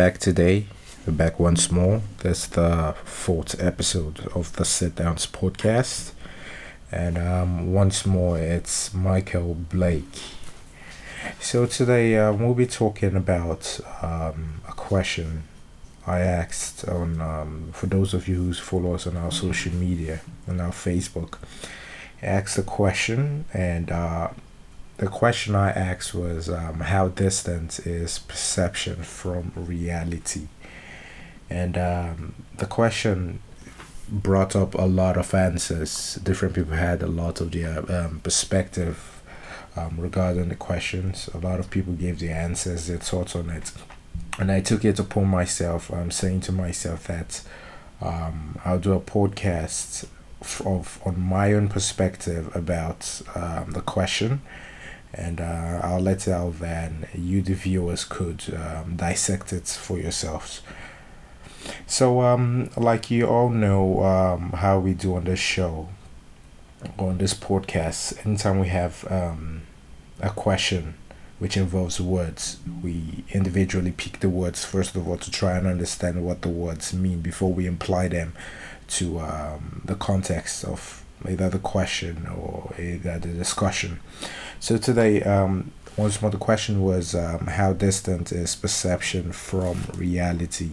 Back today. We're back once more. That's the fourth episode of the Sit Downs podcast. And um, once more, it's Michael Blake. So today uh, we'll be talking about um, a question I asked on um, for those of you who follow us on our social media on our Facebook. I asked a question, and uh, the question I asked was um, how distant is perception from reality, and um, the question brought up a lot of answers. Different people had a lot of their um, perspective um, regarding the questions. A lot of people gave their answers, their thoughts on it and I took it upon myself. I'm saying to myself that um, I'll do a podcast of on my own perspective about um, the question, and uh, I'll let it out then you, the viewers, could um, dissect it for yourselves. So, um, like you all know, um, how we do on this show, on this podcast, anytime we have um, a question which involves words. We individually pick the words first of all to try and understand what the words mean before we imply them to um, the context of either the question or either the discussion. So today, um, once more, the question was um, how distant is perception from reality?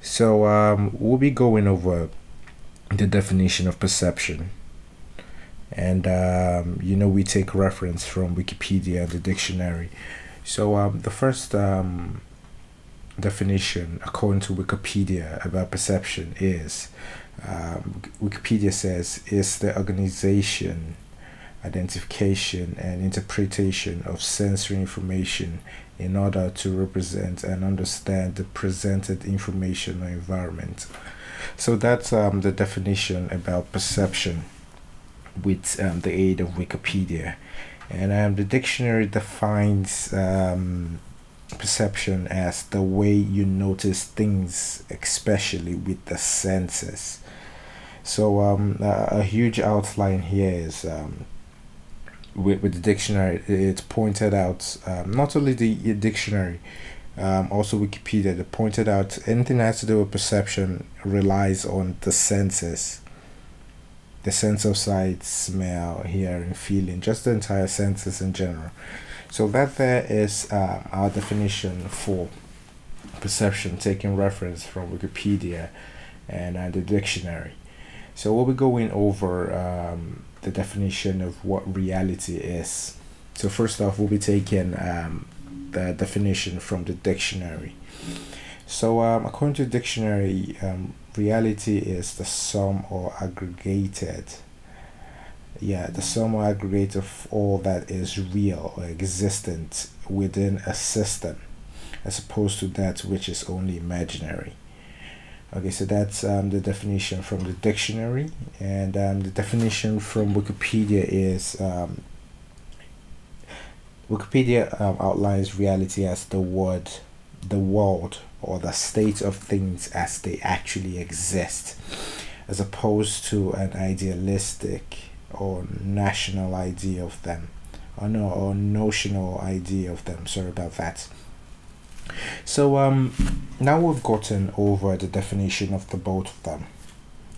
So um, we'll be going over the definition of perception and um, you know we take reference from Wikipedia and the dictionary. So um, the first um, definition, according to Wikipedia, about perception is um, Wikipedia says is the organization, identification, and interpretation of sensory information in order to represent and understand the presented information or environment. So that's um, the definition about perception with um, the aid of Wikipedia. And um, the dictionary defines um, perception as the way you notice things, especially with the senses. So, um, a, a huge outline here is um, with, with the dictionary, it's pointed out um, not only the dictionary, um, also Wikipedia, they pointed out anything that has to do with perception relies on the senses the sense of sight, smell, hearing, feeling, just the entire senses in general. So that there is um, our definition for perception, taking reference from Wikipedia and uh, the dictionary. So we'll be going over um, the definition of what reality is. So first off, we'll be taking um, the definition from the dictionary. So um, according to the dictionary, um, reality is the sum or aggregated yeah the sum or aggregate of all that is real or existent within a system as opposed to that which is only imaginary. Okay so that's um, the definition from the dictionary and um, the definition from wikipedia is um, wikipedia um, outlines reality as the word the world or the state of things as they actually exist, as opposed to an idealistic or national idea of them, or no, or notional idea of them. Sorry about that. So um, now we've gotten over the definition of the both of them.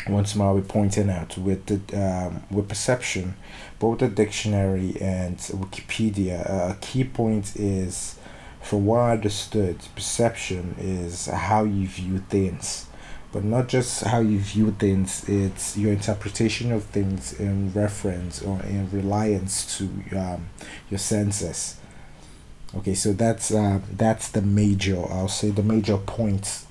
Once more, we're pointing out with the um, with perception, both the dictionary and Wikipedia. Uh, a key point is from what I understood, perception is how you view things, but not just how you view things, it's your interpretation of things in reference or in reliance to um, your senses. Okay, so that's uh, that's the major, I'll say the major point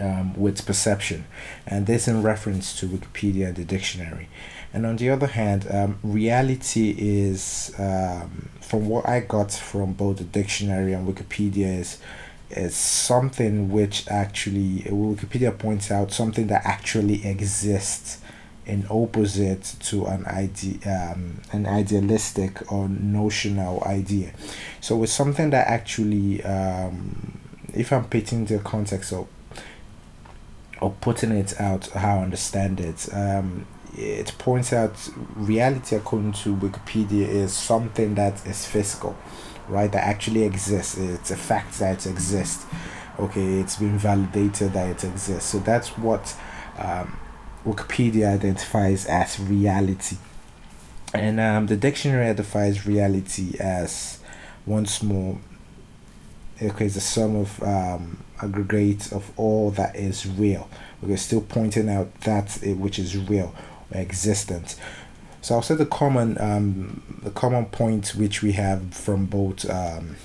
um, with perception, and this in reference to Wikipedia and the dictionary. And on the other hand, um, reality is, um, from what I got from both the dictionary and Wikipedia, is is something which actually Wikipedia points out something that actually exists in opposite to an idea um, an idealistic or notional idea. So it's something that actually um, if i'm putting the context of or putting it out how i understand it um, it points out reality according to Wikipedia is something that is physical right? That actually exists. It's a fact that it exists. Okay, it's been validated that it exists. So that's what um, Wikipedia identifies as reality. And um, the dictionary identifies reality as once more okay, a sum of um, aggregate of all that is real. We're still pointing out that which is real or existent. So I'll say the common um, the common point which we have from both um,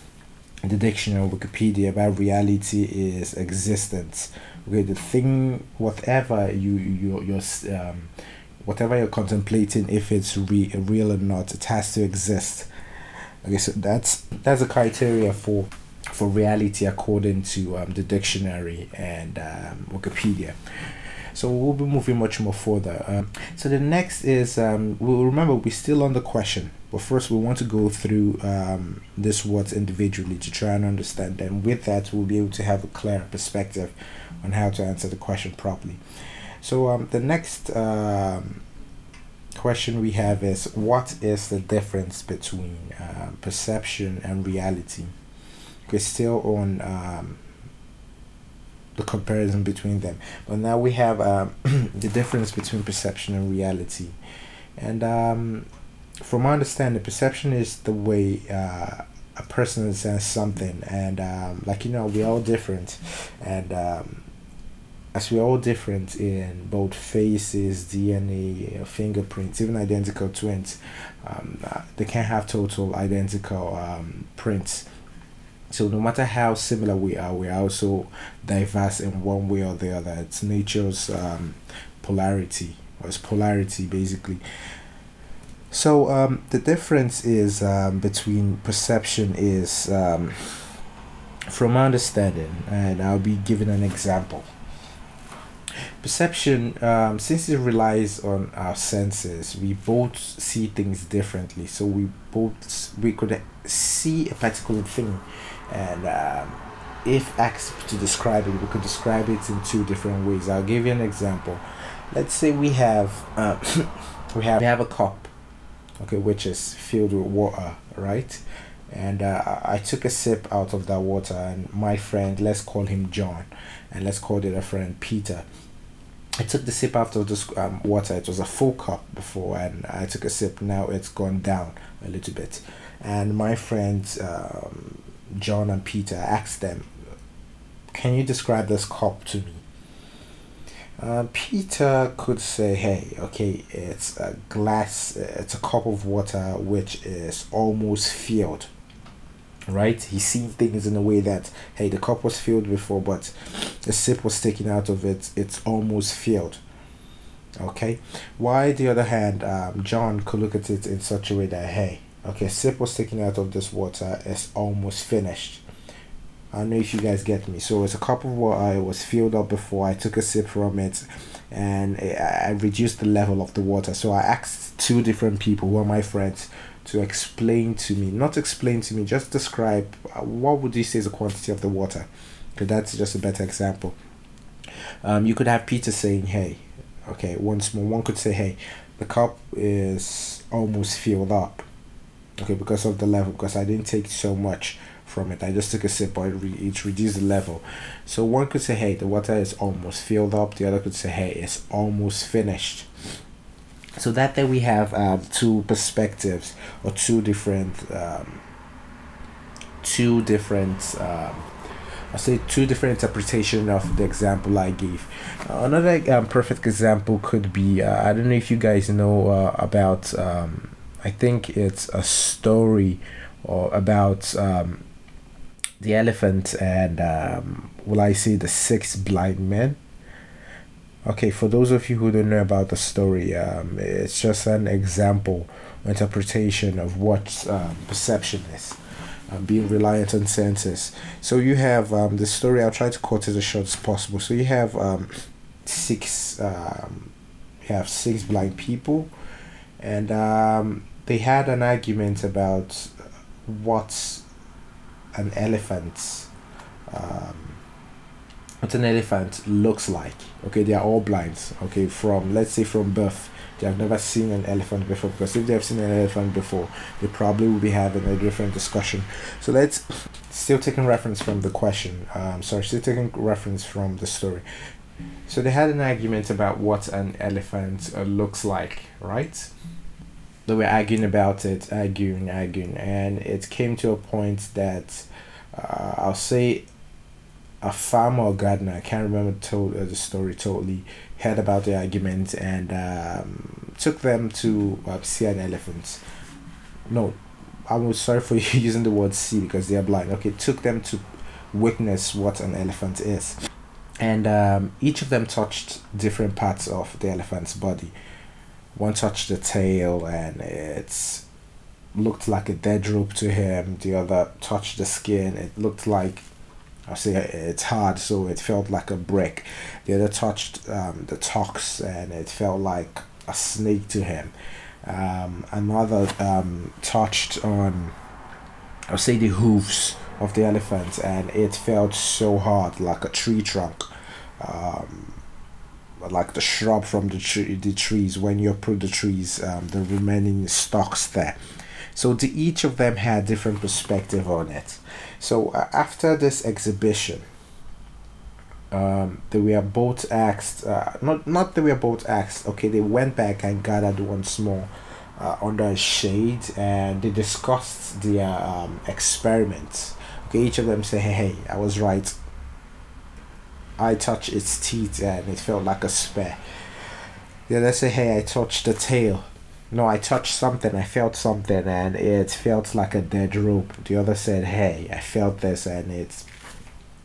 the dictionary and Wikipedia about reality is existence. Okay, the thing, whatever you you you're um, whatever you're contemplating, if it's re- real or not, it has to exist. Okay, so that's that's a criteria for for reality according to um, the dictionary and um, Wikipedia. So we'll be moving much more further. Um, so the next is um, we'll remember we're still on the question, but first we want to go through um, this words individually to try and understand them. With that, we'll be able to have a clear perspective on how to answer the question properly. So um, the next um, question we have is what is the difference between uh, perception and reality? We're still on um, the comparison between them. But now we have um, the difference between perception and reality. And um, from my understanding, perception is the way uh, a person says something. And um, like, you know, we're all different. And um, as we're all different in both faces, DNA, fingerprints, even identical twins, um, uh, they can't have total identical um, prints so no matter how similar we are, we are also diverse in one way or the other. It's nature's um, polarity, or it's polarity basically. So um, the difference is um, between perception is um, from understanding, and I'll be giving an example. Perception, um, since it relies on our senses, we both see things differently. So we both we could see a particular thing and um, if asked to describe it, we could describe it in two different ways. I'll give you an example. Let's say we have uh, we have we have a cup, okay, which is filled with water, right? And uh, I took a sip out of that water, and my friend, let's call him John, and let's call the other friend Peter. I took the sip out of this um, water. It was a full cup before, and I took a sip. Now it's gone down a little bit, and my friend um, John and Peter, asked them, Can you describe this cup to me? Uh, Peter could say, Hey, okay, it's a glass, it's a cup of water which is almost filled. Right? He's seen things in a way that, hey, the cup was filled before, but the sip was taken out of it, it's almost filled. Okay? Why, the other hand, um, John could look at it in such a way that, hey, Okay, sip was taken out of this water. It's almost finished. I know if you guys get me. So it's a cup of water. It was filled up before I took a sip from it, and I reduced the level of the water. So I asked two different people who are my friends to explain to me, not explain to me, just describe uh, what would you say is the quantity of the water. Because that's just a better example. Um, you could have Peter saying, "Hey, okay." Once more, one could say, "Hey, the cup is almost filled up." Okay because of the level because I didn't take so much from it. I just took a sip but it, re- it reduced the level. So one could say hey the water is almost filled up. The other could say hey it's almost finished. So that there we have um, two perspectives or two different um, two different um, I say two different interpretation of the example I gave. Another um, perfect example could be uh, I don't know if you guys know uh, about um, I think it's a story or about um, the elephant and um, will I say the six blind men. Okay, for those of you who don't know about the story, um, it's just an example, interpretation of what um, perception is, um, being reliant on senses. So you have um, the story. I'll try to cut it as short as possible. So you have um, six. Um, you have six blind people, and um, they had an argument about what an elephant um, what an elephant looks like. Okay they are all blind. Okay from let's say from birth they have never seen an elephant before because if they have seen an elephant before they probably will be having a different discussion. So let's still taking reference from the question um sorry still taking reference from the story. So they had an argument about what an elephant uh, looks like right they were arguing about it arguing arguing and it came to a point that uh, i'll say a farmer or gardener, I can't remember told uh, the story totally, heard about the argument and um, took them to uh, see an elephant. No, I'm sorry for using the word see because they are blind. Okay, took them to witness what an elephant is. And um, each of them touched different parts of the elephant's body. One touched the tail and it looked like a dead rope to him. The other touched the skin. It looked like I say it's hard, so it felt like a brick. The other touched um, the tox, and it felt like a snake to him. Um, another um, touched on, I'll say the hooves of the elephant, and it felt so hard, like a tree trunk, um, like the shrub from the tree, the trees. When you uproot the trees, um, the remaining stalks there. So the, each of them had different perspective on it. So uh, after this exhibition, um, they were both asked, uh, not not they were both asked. Okay, they went back and gathered once more uh, under a shade, and they discussed their um, experiments. Okay, each of them say, "Hey, hey, I was right. I touched its teeth, and it felt like a spear." The other say, "Hey, I touched the tail." no, I touched something, I felt something, and it felt like a dead rope. The other said, hey, I felt this, and it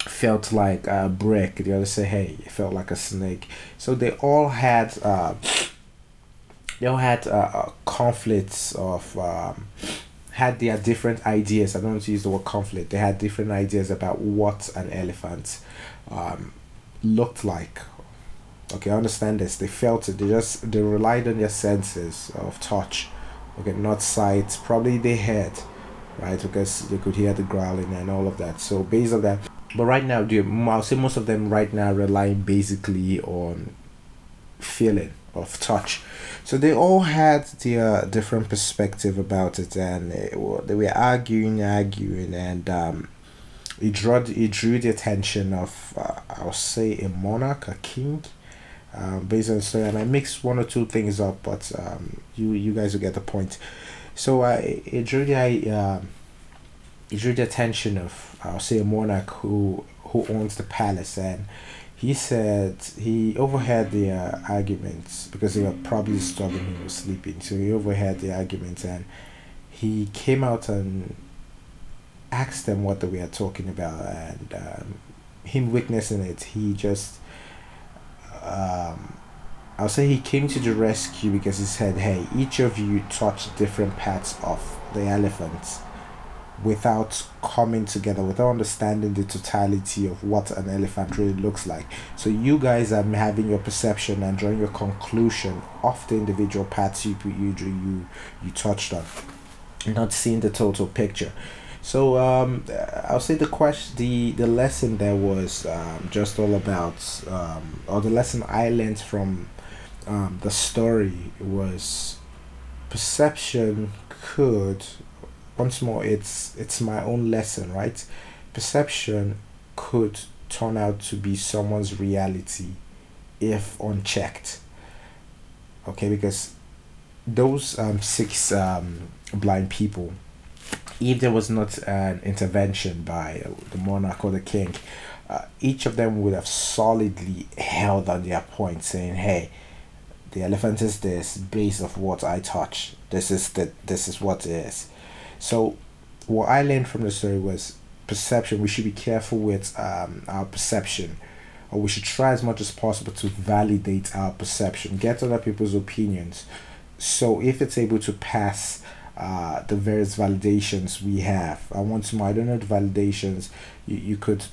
felt like a brick. The other said, hey, it felt like a snake. So they all had, uh, they all had uh, uh, conflicts of, um, had their different ideas. I don't want to use the word conflict. They had different ideas about what an elephant um, looked like. Okay I understand this. They felt it. They just they relied on their senses of touch. Okay not sight. Probably they heard right? Because they could hear the growling and all of that. So based on that but right now do I'll say most of them right now relying basically on feeling of touch. So they all had their different perspective about it and they were, they were arguing arguing and um it drew it drew the attention of uh, I'll say a monarch a king um, based on the story, and I mixed one or two things up, but um, you you guys will get the point. So I it drew the uh, it drew the attention of I'll say a monarch who who owns the palace, and he said he overheard the uh, arguments because they were probably disturbing him was sleeping. So he overheard the arguments, and he came out and asked them what we are talking about, and um, him witnessing it, he just um, I'll say he came to the rescue because he said, "Hey, each of you touched different parts of the elephant." without coming together, without understanding the totality of what an elephant really looks like. So you guys are having your perception and drawing your conclusion of the individual parts you you you you touched on, not seeing the total picture. So um, I'll say the question, the the lesson there was um, just all about, um, or the lesson I learned from um, the story was perception could, once more, it's it's my own lesson, right? Perception could turn out to be someone's reality if unchecked. Okay, because those um, six um, blind people if there was not an intervention by the monarch or the king, uh, each of them would have solidly held on their point, saying, "Hey, the elephant is this base of what I touch. This is the this is what it is." So, what I learned from the story was perception. We should be careful with um, our perception, or we should try as much as possible to validate our perception, get other people's opinions. So, if it's able to pass uh, the various validations we have. I want to I don't know the validations. You, you could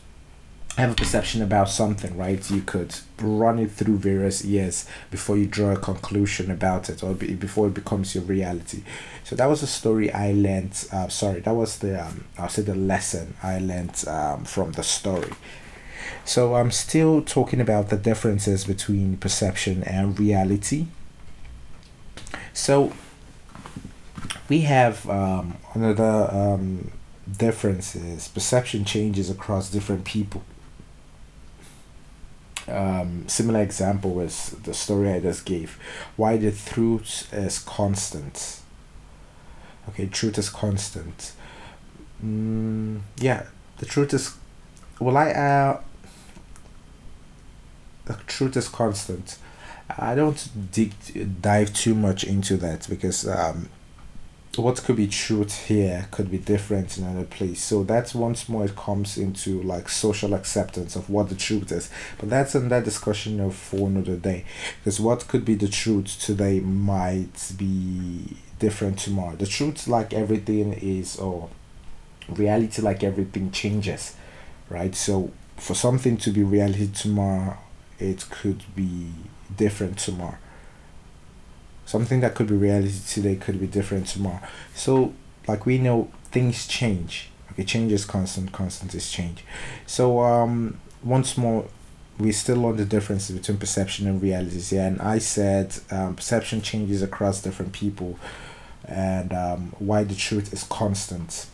have a perception about something, right? You could run it through various years before you draw a conclusion about it or be, before it becomes your reality. So that was a story I learned. Uh, sorry, that was the um, I'll say the lesson I learned um, from the story. So I'm still talking about the differences between perception and reality So we have um, another um, difference is perception changes across different people. Um, similar example was the story I just gave. Why the truth is constant. Okay, truth is constant. Mm, yeah, the truth is. Well, I uh, the truth is constant. I don't dig dive too much into that because um, what could be truth here could be different in another place. So that's once more it comes into like social acceptance of what the truth is. But that's another discussion of for another day. Because what could be the truth today might be different tomorrow. The truth, like everything, is or reality, like everything, changes, right? So for something to be reality tomorrow, it could be different tomorrow something that could be reality today could be different tomorrow. So like we know things change. Okay change is constant constant is change. So um once more we still on the differences between perception and realities yeah and i said um, perception changes across different people. And um, why the truth is constant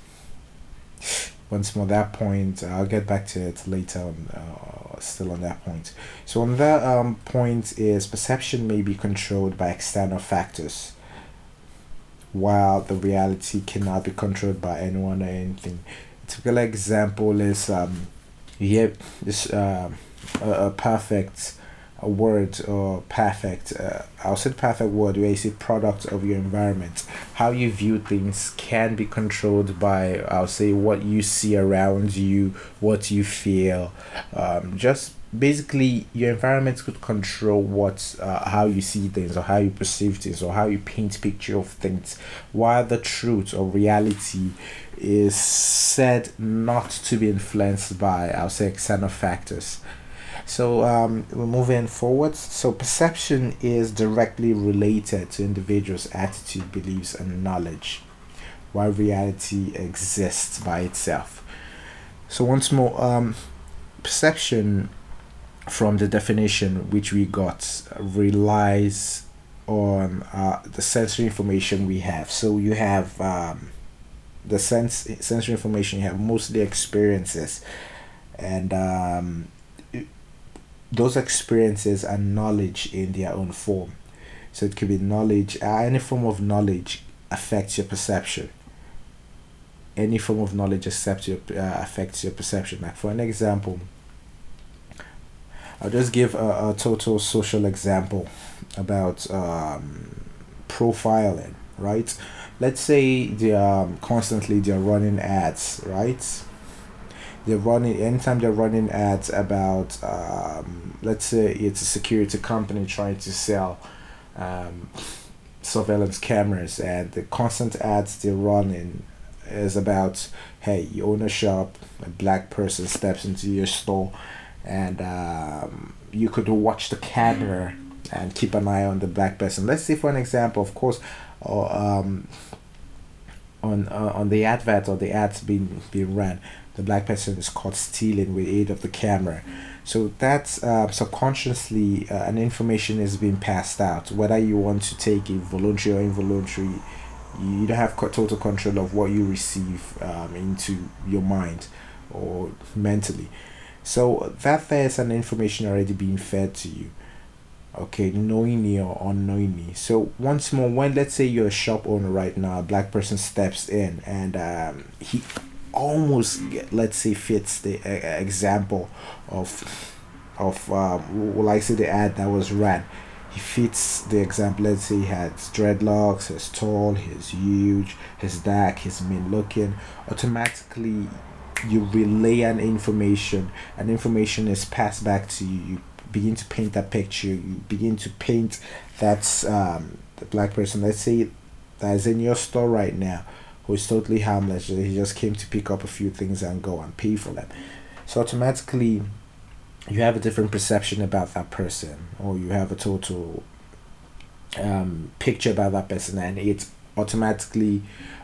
once more that point i'll get back to it later on uh, still on that point. So on that um, point is perception may be controlled by external factors while the reality cannot be controlled by anyone or anything. A typical example is um, you this uh, a, a perfect a word or perfect uh, i'll say perfect word where you say product of your environment. How you view things can be controlled by i'll say what you see around you what you feel. Um, just basically your environment could control what uh, how you see things or how you perceive things or how you paint picture of things. While the truth or reality is said not to be influenced by i'll say external factors so um, we're moving forward. So perception is directly related to individuals' attitude, beliefs, and knowledge, while reality exists by itself. So once more, um, perception, from the definition which we got, relies on uh, the sensory information we have. So you have um, the sense sensory information. You have mostly experiences, and um, those experiences are knowledge in their own form. So it could be knowledge, uh, any form of knowledge affects your perception. Any form of knowledge affects your, uh, affects your perception. Like for an example, I'll just give a, a total social example about um, profiling, right? Let's say they are constantly they're running ads, right? They're running anytime they're running ads about um, let's say it's a security company trying to sell um, surveillance cameras and the constant ads they're running is about hey you own a shop a black person steps into your store and um, you could watch the camera and keep an eye on the black person. Let's say for an example of course or um, on uh, on the advert or the ads being being ran the black person is caught stealing with aid of the camera. So that's uh, subconsciously uh, an information is being passed out. Whether you want to take it voluntary or involuntary, you don't have total control of what you receive um, into your mind or mentally. So that there's an information already being fed to you. Okay, knowingly or unknowingly. So once more, when let's say you're a shop owner right now, a black person steps in and um, he almost let's say fits the uh, example of of um, well I say the ad that was ran. He fits the example let's say he has dreadlocks he's tall he's huge he's dark he's mean looking. Automatically you relay an information. And information is passed back to you. You begin to paint that picture. You begin to paint that's um, the black person. Let's say that's in your store right now who is totally harmless. He just came to pick up a few things and go and pay for them. So automatically, you have a different perception about that person, or you have a total um, picture about that person, and it automatically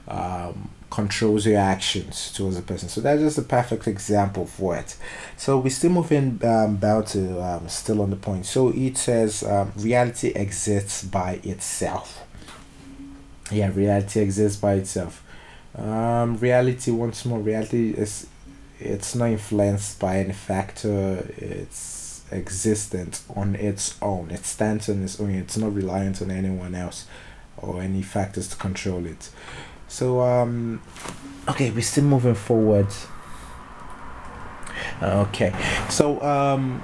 um, controls your actions towards the person. So that's just a perfect example for it. So we still moving um, about to um, still on the point. So it says um, reality exists by itself yeah reality exists by itself um, reality once more reality is it's not influenced by any factor. It's existent on its own. It stands on its own. It's not reliant on anyone else or any factors to control it. So um okay we're still moving forward. Okay. So um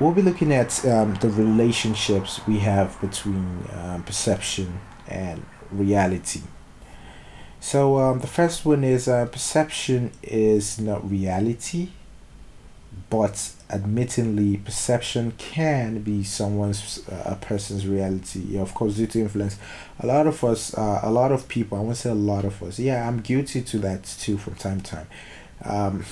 we'll be looking at um, the relationships we have between um, perception and reality so um, the first one is uh, perception is not reality, but admittedly, perception can be someone's uh, a person's reality. Yeah, of course, due to influence, a lot of us, uh, a lot of people. I won't say a lot of us. Yeah, I'm guilty to that too from time to time. Um,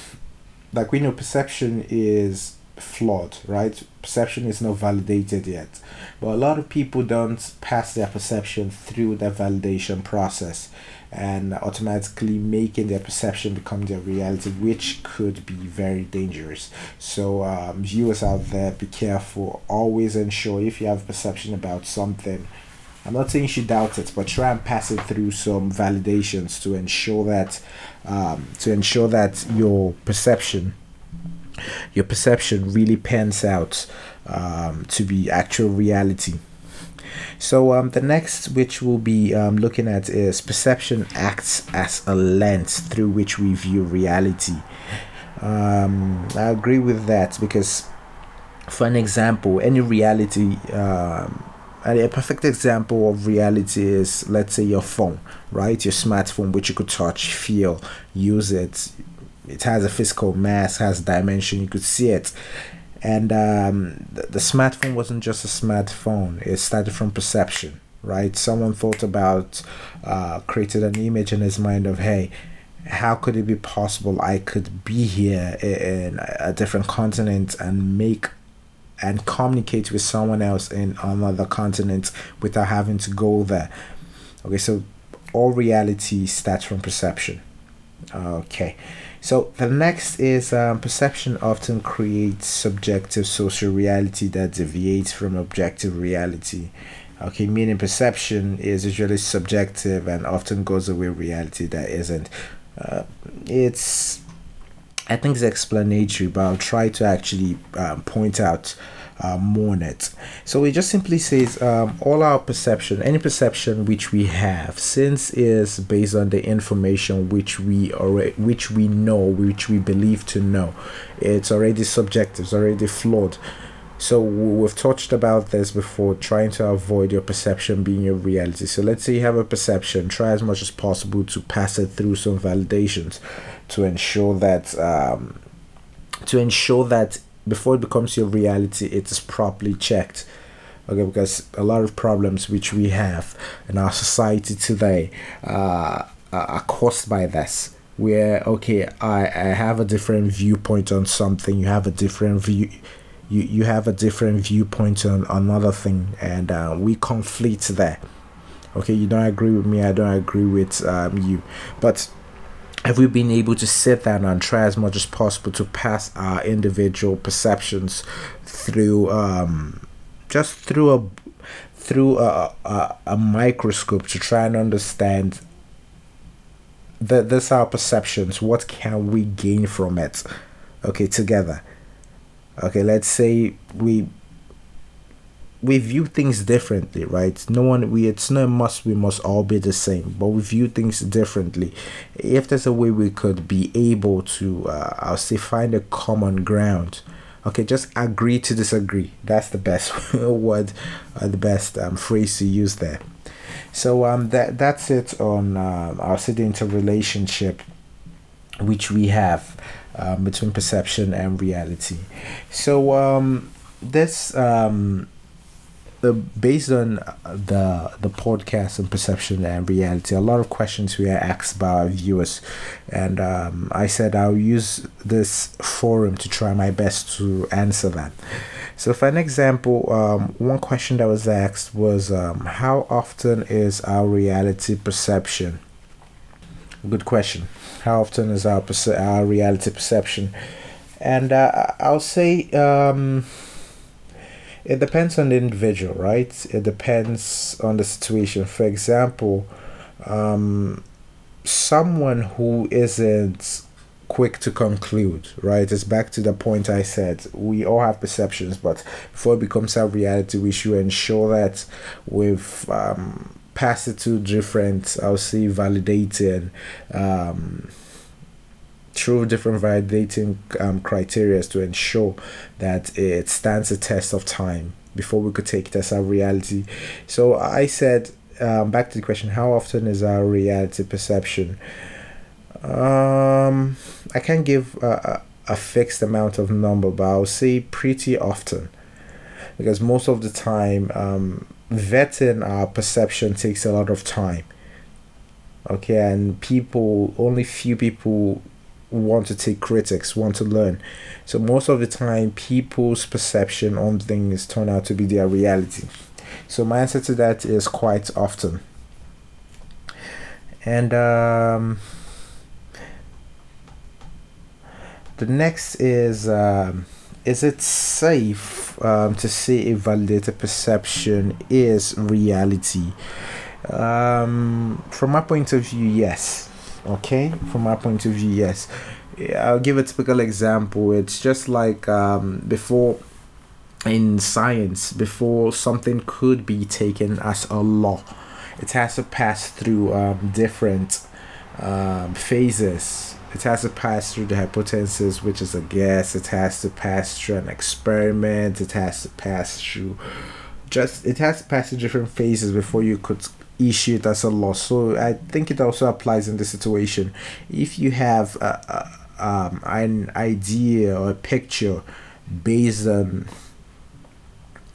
like we know, perception is flawed, right? Perception is not validated yet, but a lot of people don't pass their perception through the validation process and automatically making their perception become their reality, which could be very dangerous. So, um, viewers out there, be careful. Always ensure if you have perception about something. I'm not saying you doubt it, but try and pass it through some validations to ensure that um, to ensure that your perception your perception really pans out um, to be actual reality. So um, the next which we'll be um, looking at is perception acts as a lens through which we view reality. Um, I agree with that because, for an example, any reality, um, a perfect example of reality is let's say your phone, right? Your smartphone, which you could touch, feel, use it. It has a physical mass, has dimension. You could see it. And um, the, the smartphone wasn't just a smartphone. It started from perception right? Someone thought about uh, created an image in his mind of hey how could it be possible i could be here in a different continent and make and communicate with someone else in another continent without having to go there? Okay so all reality starts from perception. Okay so the next is um, perception often creates subjective social reality that deviates from objective reality. Okay, meaning perception is usually subjective and often goes away reality that isn't. Uh, it's I think it's explanatory, but I'll try to actually um, point out uh, mourn it. So it just simply says um, all our perception, any perception which we have, since is based on the information which we already, which we know, which we believe to know, it's already subjective, it's already flawed. So we've touched about this before, trying to avoid your perception being your reality. So let's say you have a perception, try as much as possible to pass it through some validations to ensure that um, to ensure that before it becomes your reality, it is properly checked. Okay, because a lot of problems which we have in our society today uh, are caused by this. Where okay, I, I have a different viewpoint on something, you have a different view you, you have a different viewpoint on another thing and uh, we conflict there okay you don't agree with me i don't agree with um, you but have we been able to sit down and try as much as possible to pass our individual perceptions through um, just through a through a, a, a microscope to try and understand that this our perceptions? What can we gain from it? Okay together. Okay let's say we we view things differently, right? No one we it's not must we must all be the same, but we view things differently. If there's a way we could be able to, uh, I'll say, find a common ground. Okay, just agree to disagree. That's the best word, uh, the best um, phrase to use there. So um, that that's it on uh, our city interrelationship, which we have um, between perception and reality. So um, this um based on the the podcast and perception and reality, a lot of questions were asked by our viewers, and um, I said I'll use this forum to try my best to answer that. So, for an example, um, one question that was asked was, um, "How often is our reality perception?" Good question. How often is our perce- our reality perception? And uh, I'll say. It depends on the individual, right? It depends on the situation. For example, um, someone who isn't quick to conclude, right? It's back to the point I said. We all have perceptions, but before it becomes our reality, we should ensure that we've um, passed it to different, I'll say, validating, um, through different validating um, criteria to ensure that it stands the test of time before we could take it as our reality. So I said, um, back to the question, how often is our reality perception? Um, I can't give a, a, a fixed amount of number, but I'll say pretty often because most of the time, um, vetting our perception takes a lot of time. Okay, and people, only few people want to take critics, want to learn. So most of the time, people's perception on things turn out to be their reality. So my answer to that is quite often. And um, the next is um, is it safe um, to say a validated perception is reality? Um, from my point of view, yes. Okay, from my point of view, yes. I'll give a typical example. It's just like um, before in science, before something could be taken as a law, it has to pass through um, different um, phases it has to pass through the hypothesis, which is a guess. It has to pass through an experiment. It has to pass through just it has to pass through different phases before you could issue that's a law. So I think it also applies in this situation. If you have a, a, um, an idea or a picture based on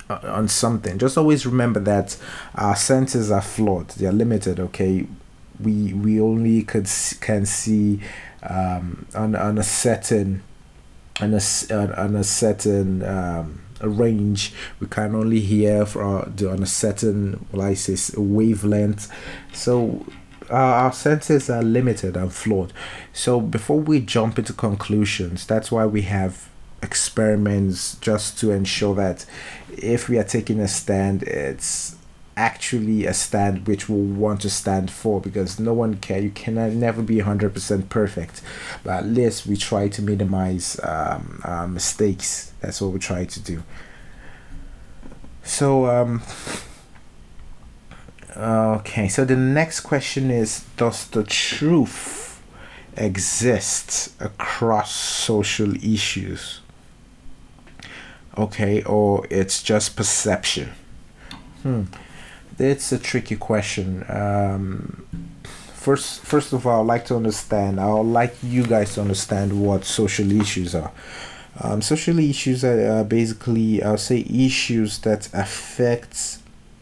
on something, just always remember that our senses are flawed. They are limited. Okay, we we only could can see um, on on a certain on a on a certain um, a range. We can only hear for on a certain say wavelength. So our senses are limited and flawed. So before we jump into conclusions that's why we have experiments just to ensure that if we are taking a stand it's actually a stand which will want to stand for because no one can you cannot never be 100% perfect. But at least we try to minimize um, uh, mistakes. That's what we try to do. So um okay. So the next question is does the truth exist across social issues? Okay or it's just perception? Hmm it's a tricky question. Um, first, first of all, I'd like to understand. I would like you guys to understand what social issues are. Um, social issues are uh, basically, I'll say, issues that affect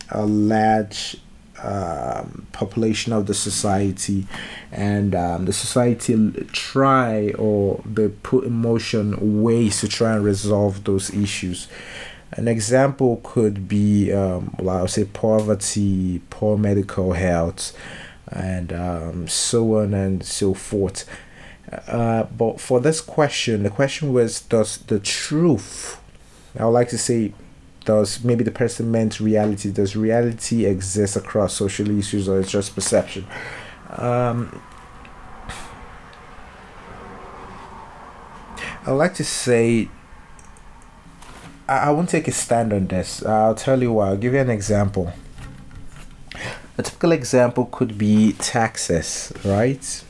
a large um, population of the society, and um, the society try or they put in motion ways to try and resolve those issues. An example could be, um, well, I would say, poverty, poor medical health, and um, so on and so forth. Uh, but for this question, the question was Does the truth, I would like to say, does maybe the person meant reality, does reality exist across social issues or it's just perception? Um, I like to say I, won't take a stand on this. I'll tell you why. I'll give you an example. A typical example could be taxes, right?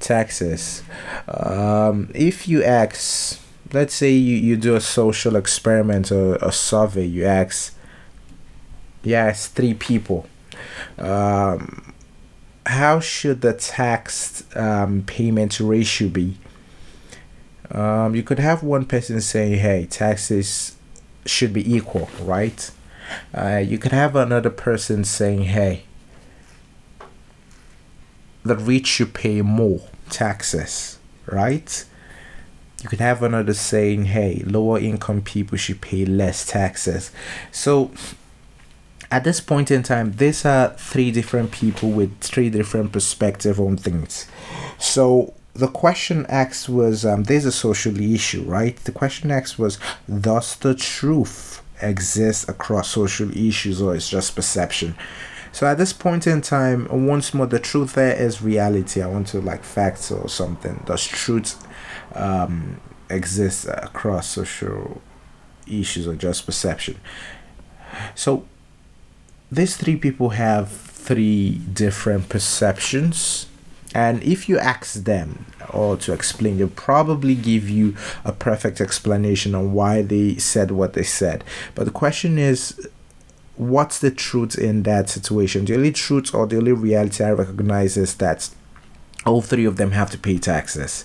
Taxes. Um, if you ask, let's say you, you do a social experiment or a survey, you ask, ask three people, um, how should the tax um, payment ratio be? Um, you could have one person saying, hey, taxes should be equal, right? Uh, you could have another person saying, hey, the rich should pay more taxes, right? You could have another saying, hey, lower income people should pay less taxes. So at this point in time, these are three different people with three different perspectives on things. So the question X was um, there's a social issue, right? The question X was does the truth exist across social issues or it's just perception? So at this point in time, once more, the truth there is reality. I want to like facts or something. Does truth um, exist across social issues or just perception? So these three people have three different perceptions. And if you ask them or to explain, they'll probably give you a perfect explanation on why they said what they said. But the question is, what's the truth in that situation? The only truth or the only reality I recognize is that all three of them have to pay taxes.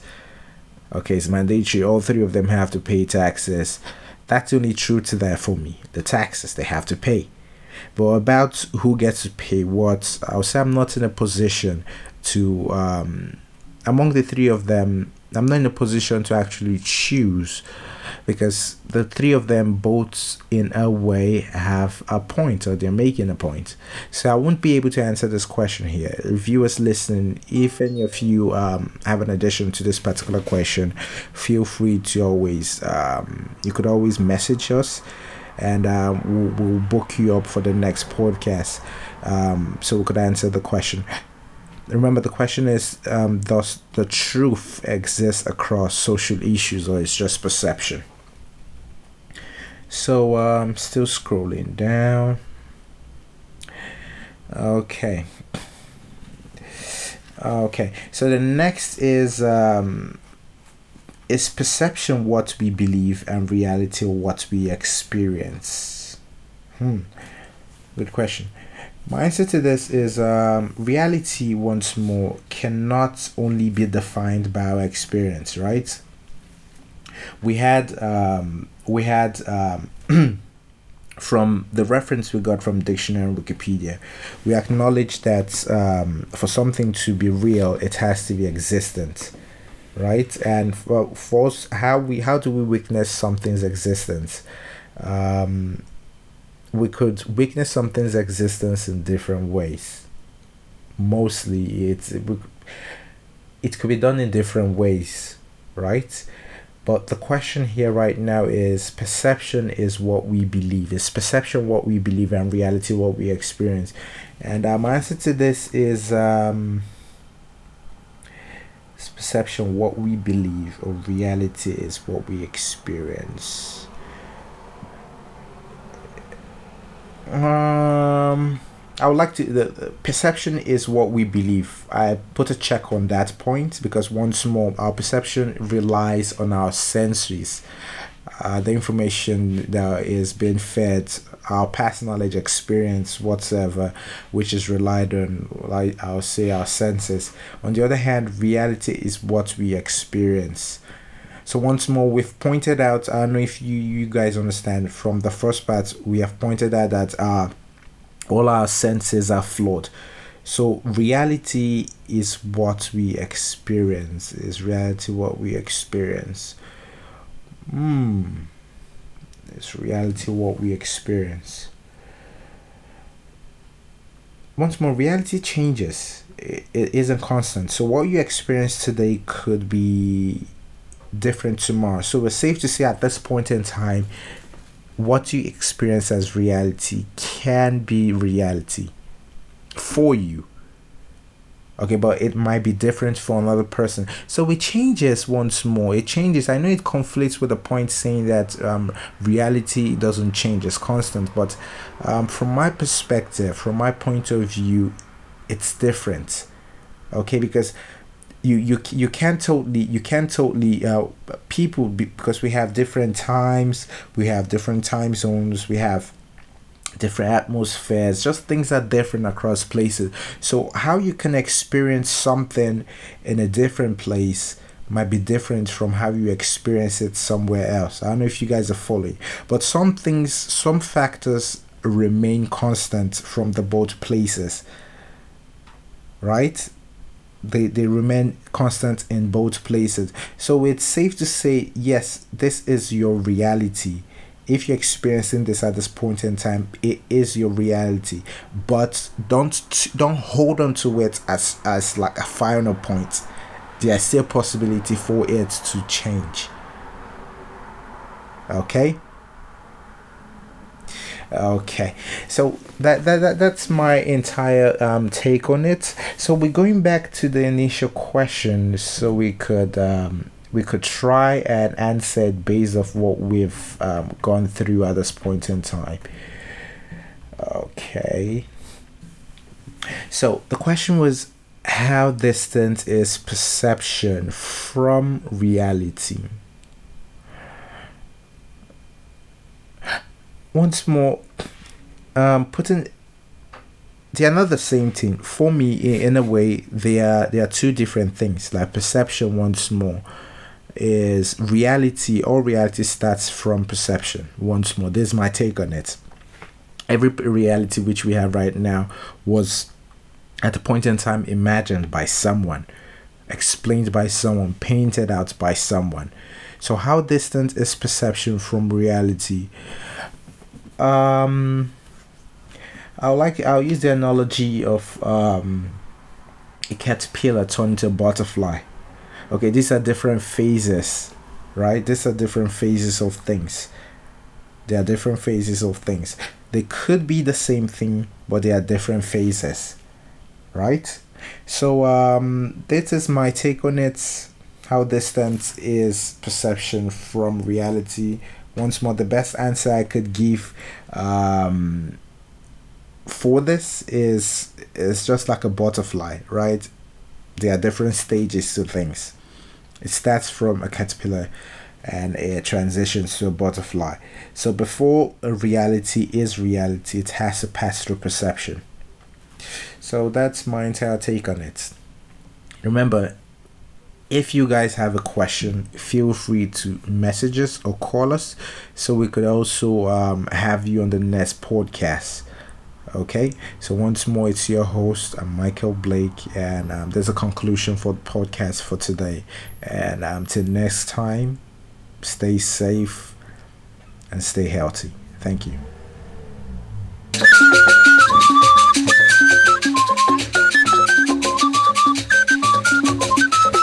Okay, it's mandatory. All three of them have to pay taxes. That's the only truth there for me. The taxes they have to pay. But about who gets to pay what, I'll say I'm not in a position to, um, among the three of them, I'm not in a position to actually choose because the three of them both in a way have a point or they're making a point. So i won't be able to answer this question here. Viewers listening if any of you um, have an addition to this particular question feel free to always um, you could always message us and um, we'll, we'll, book you up for the next podcast. Um, so we could answer the question remember the question is um, does the truth exist across social issues or is just perception? So I'm um, still scrolling down. Okay. Okay. So the next is um, is perception what we believe and reality what we experience? Hmm. Good question my answer to this is um, reality, once more, cannot only be defined by our experience, right? We had um, we had um, from the reference we got from dictionary and Wikipedia, we acknowledge that um, for something to be real, it has to be existent, right? And for, for us, how we how do we witness something's existence? Um, we could witness something's existence in different ways. Mostly, it's it, could be done in different ways, right? But the question here right now is perception is what we believe. Is perception what we believe and reality what we experience? And uh, my answer to this is um, is perception what we believe or reality is what we experience. Um, I would like to. The, the, perception is what we believe. I put a check on that point because once more, our perception relies on our senses. Uh, the information that is being fed, our past knowledge, experience, whatsoever, which is relied on, like I'll say, our senses. On the other hand, reality is what we experience. So once more, we've pointed out. I don't know if you you guys understand from the first part. We have pointed out that uh, all our senses are flawed. So reality is what we experience. Is reality what we experience? Hmm. Is reality what we experience? Once more, reality changes. It, it isn't constant. So what you experience today could be different tomorrow. So it's safe to say at this point in time, what you experience as reality can be reality for you. Okay, but it might be different for another person. So it changes once more. It changes. I know it conflicts with the point saying that um, reality doesn't change, it's constant. But um, from my perspective, from my point of view, it's different. Okay, because you you you can't totally you can't totally uh, people because we have different times we have different time zones we have different atmospheres just things are different across places. So how you can experience something in a different place might be different from how you experience it somewhere else. I don't know if you guys are following but some things some factors remain constant from the both places right they, they remain constant in both places. So it's safe to say, yes, this is your reality. If you're experiencing this at this point in time, it is your reality. But don't don't hold on to it as as like a final point. There's still possibility for it to change. Okay. Okay, so that, that, that that's my entire um, take on it. So we're going back to the initial question, so we could um, we could try and answer it based off what we've um, gone through at this point in time. Okay. So the question was how distant is perception from reality? Once more, um, putting they are not the same thing for me. In a way, they are they are two different things. Like perception, once more, is reality. All reality starts from perception. Once more, this is my take on it. Every reality which we have right now was at a point in time imagined by someone, explained by someone, painted out by someone. So, how distant is perception from reality? Um, I'll like I'll use the analogy of um, a caterpillar turning into a butterfly. Okay, these are different phases, right? These are different phases of things. There are different phases of things. They could be the same thing, but they are different phases right? So um, this is my take on it. How distant is perception from reality? Once more, the best answer I could give um, for this is is just like a butterfly, right? There are different stages to things. It starts from a caterpillar and it transitions to a butterfly. So before a reality is reality, it has to pass through perception. So that's my entire take on it. Remember, if you guys have a question, feel free to message us or call us so we could also um, have you on the next podcast. Okay, so once more, it's your host, I'm Michael Blake, and um, there's a conclusion for the podcast for today. And um, next time, stay safe and stay healthy. Thank you.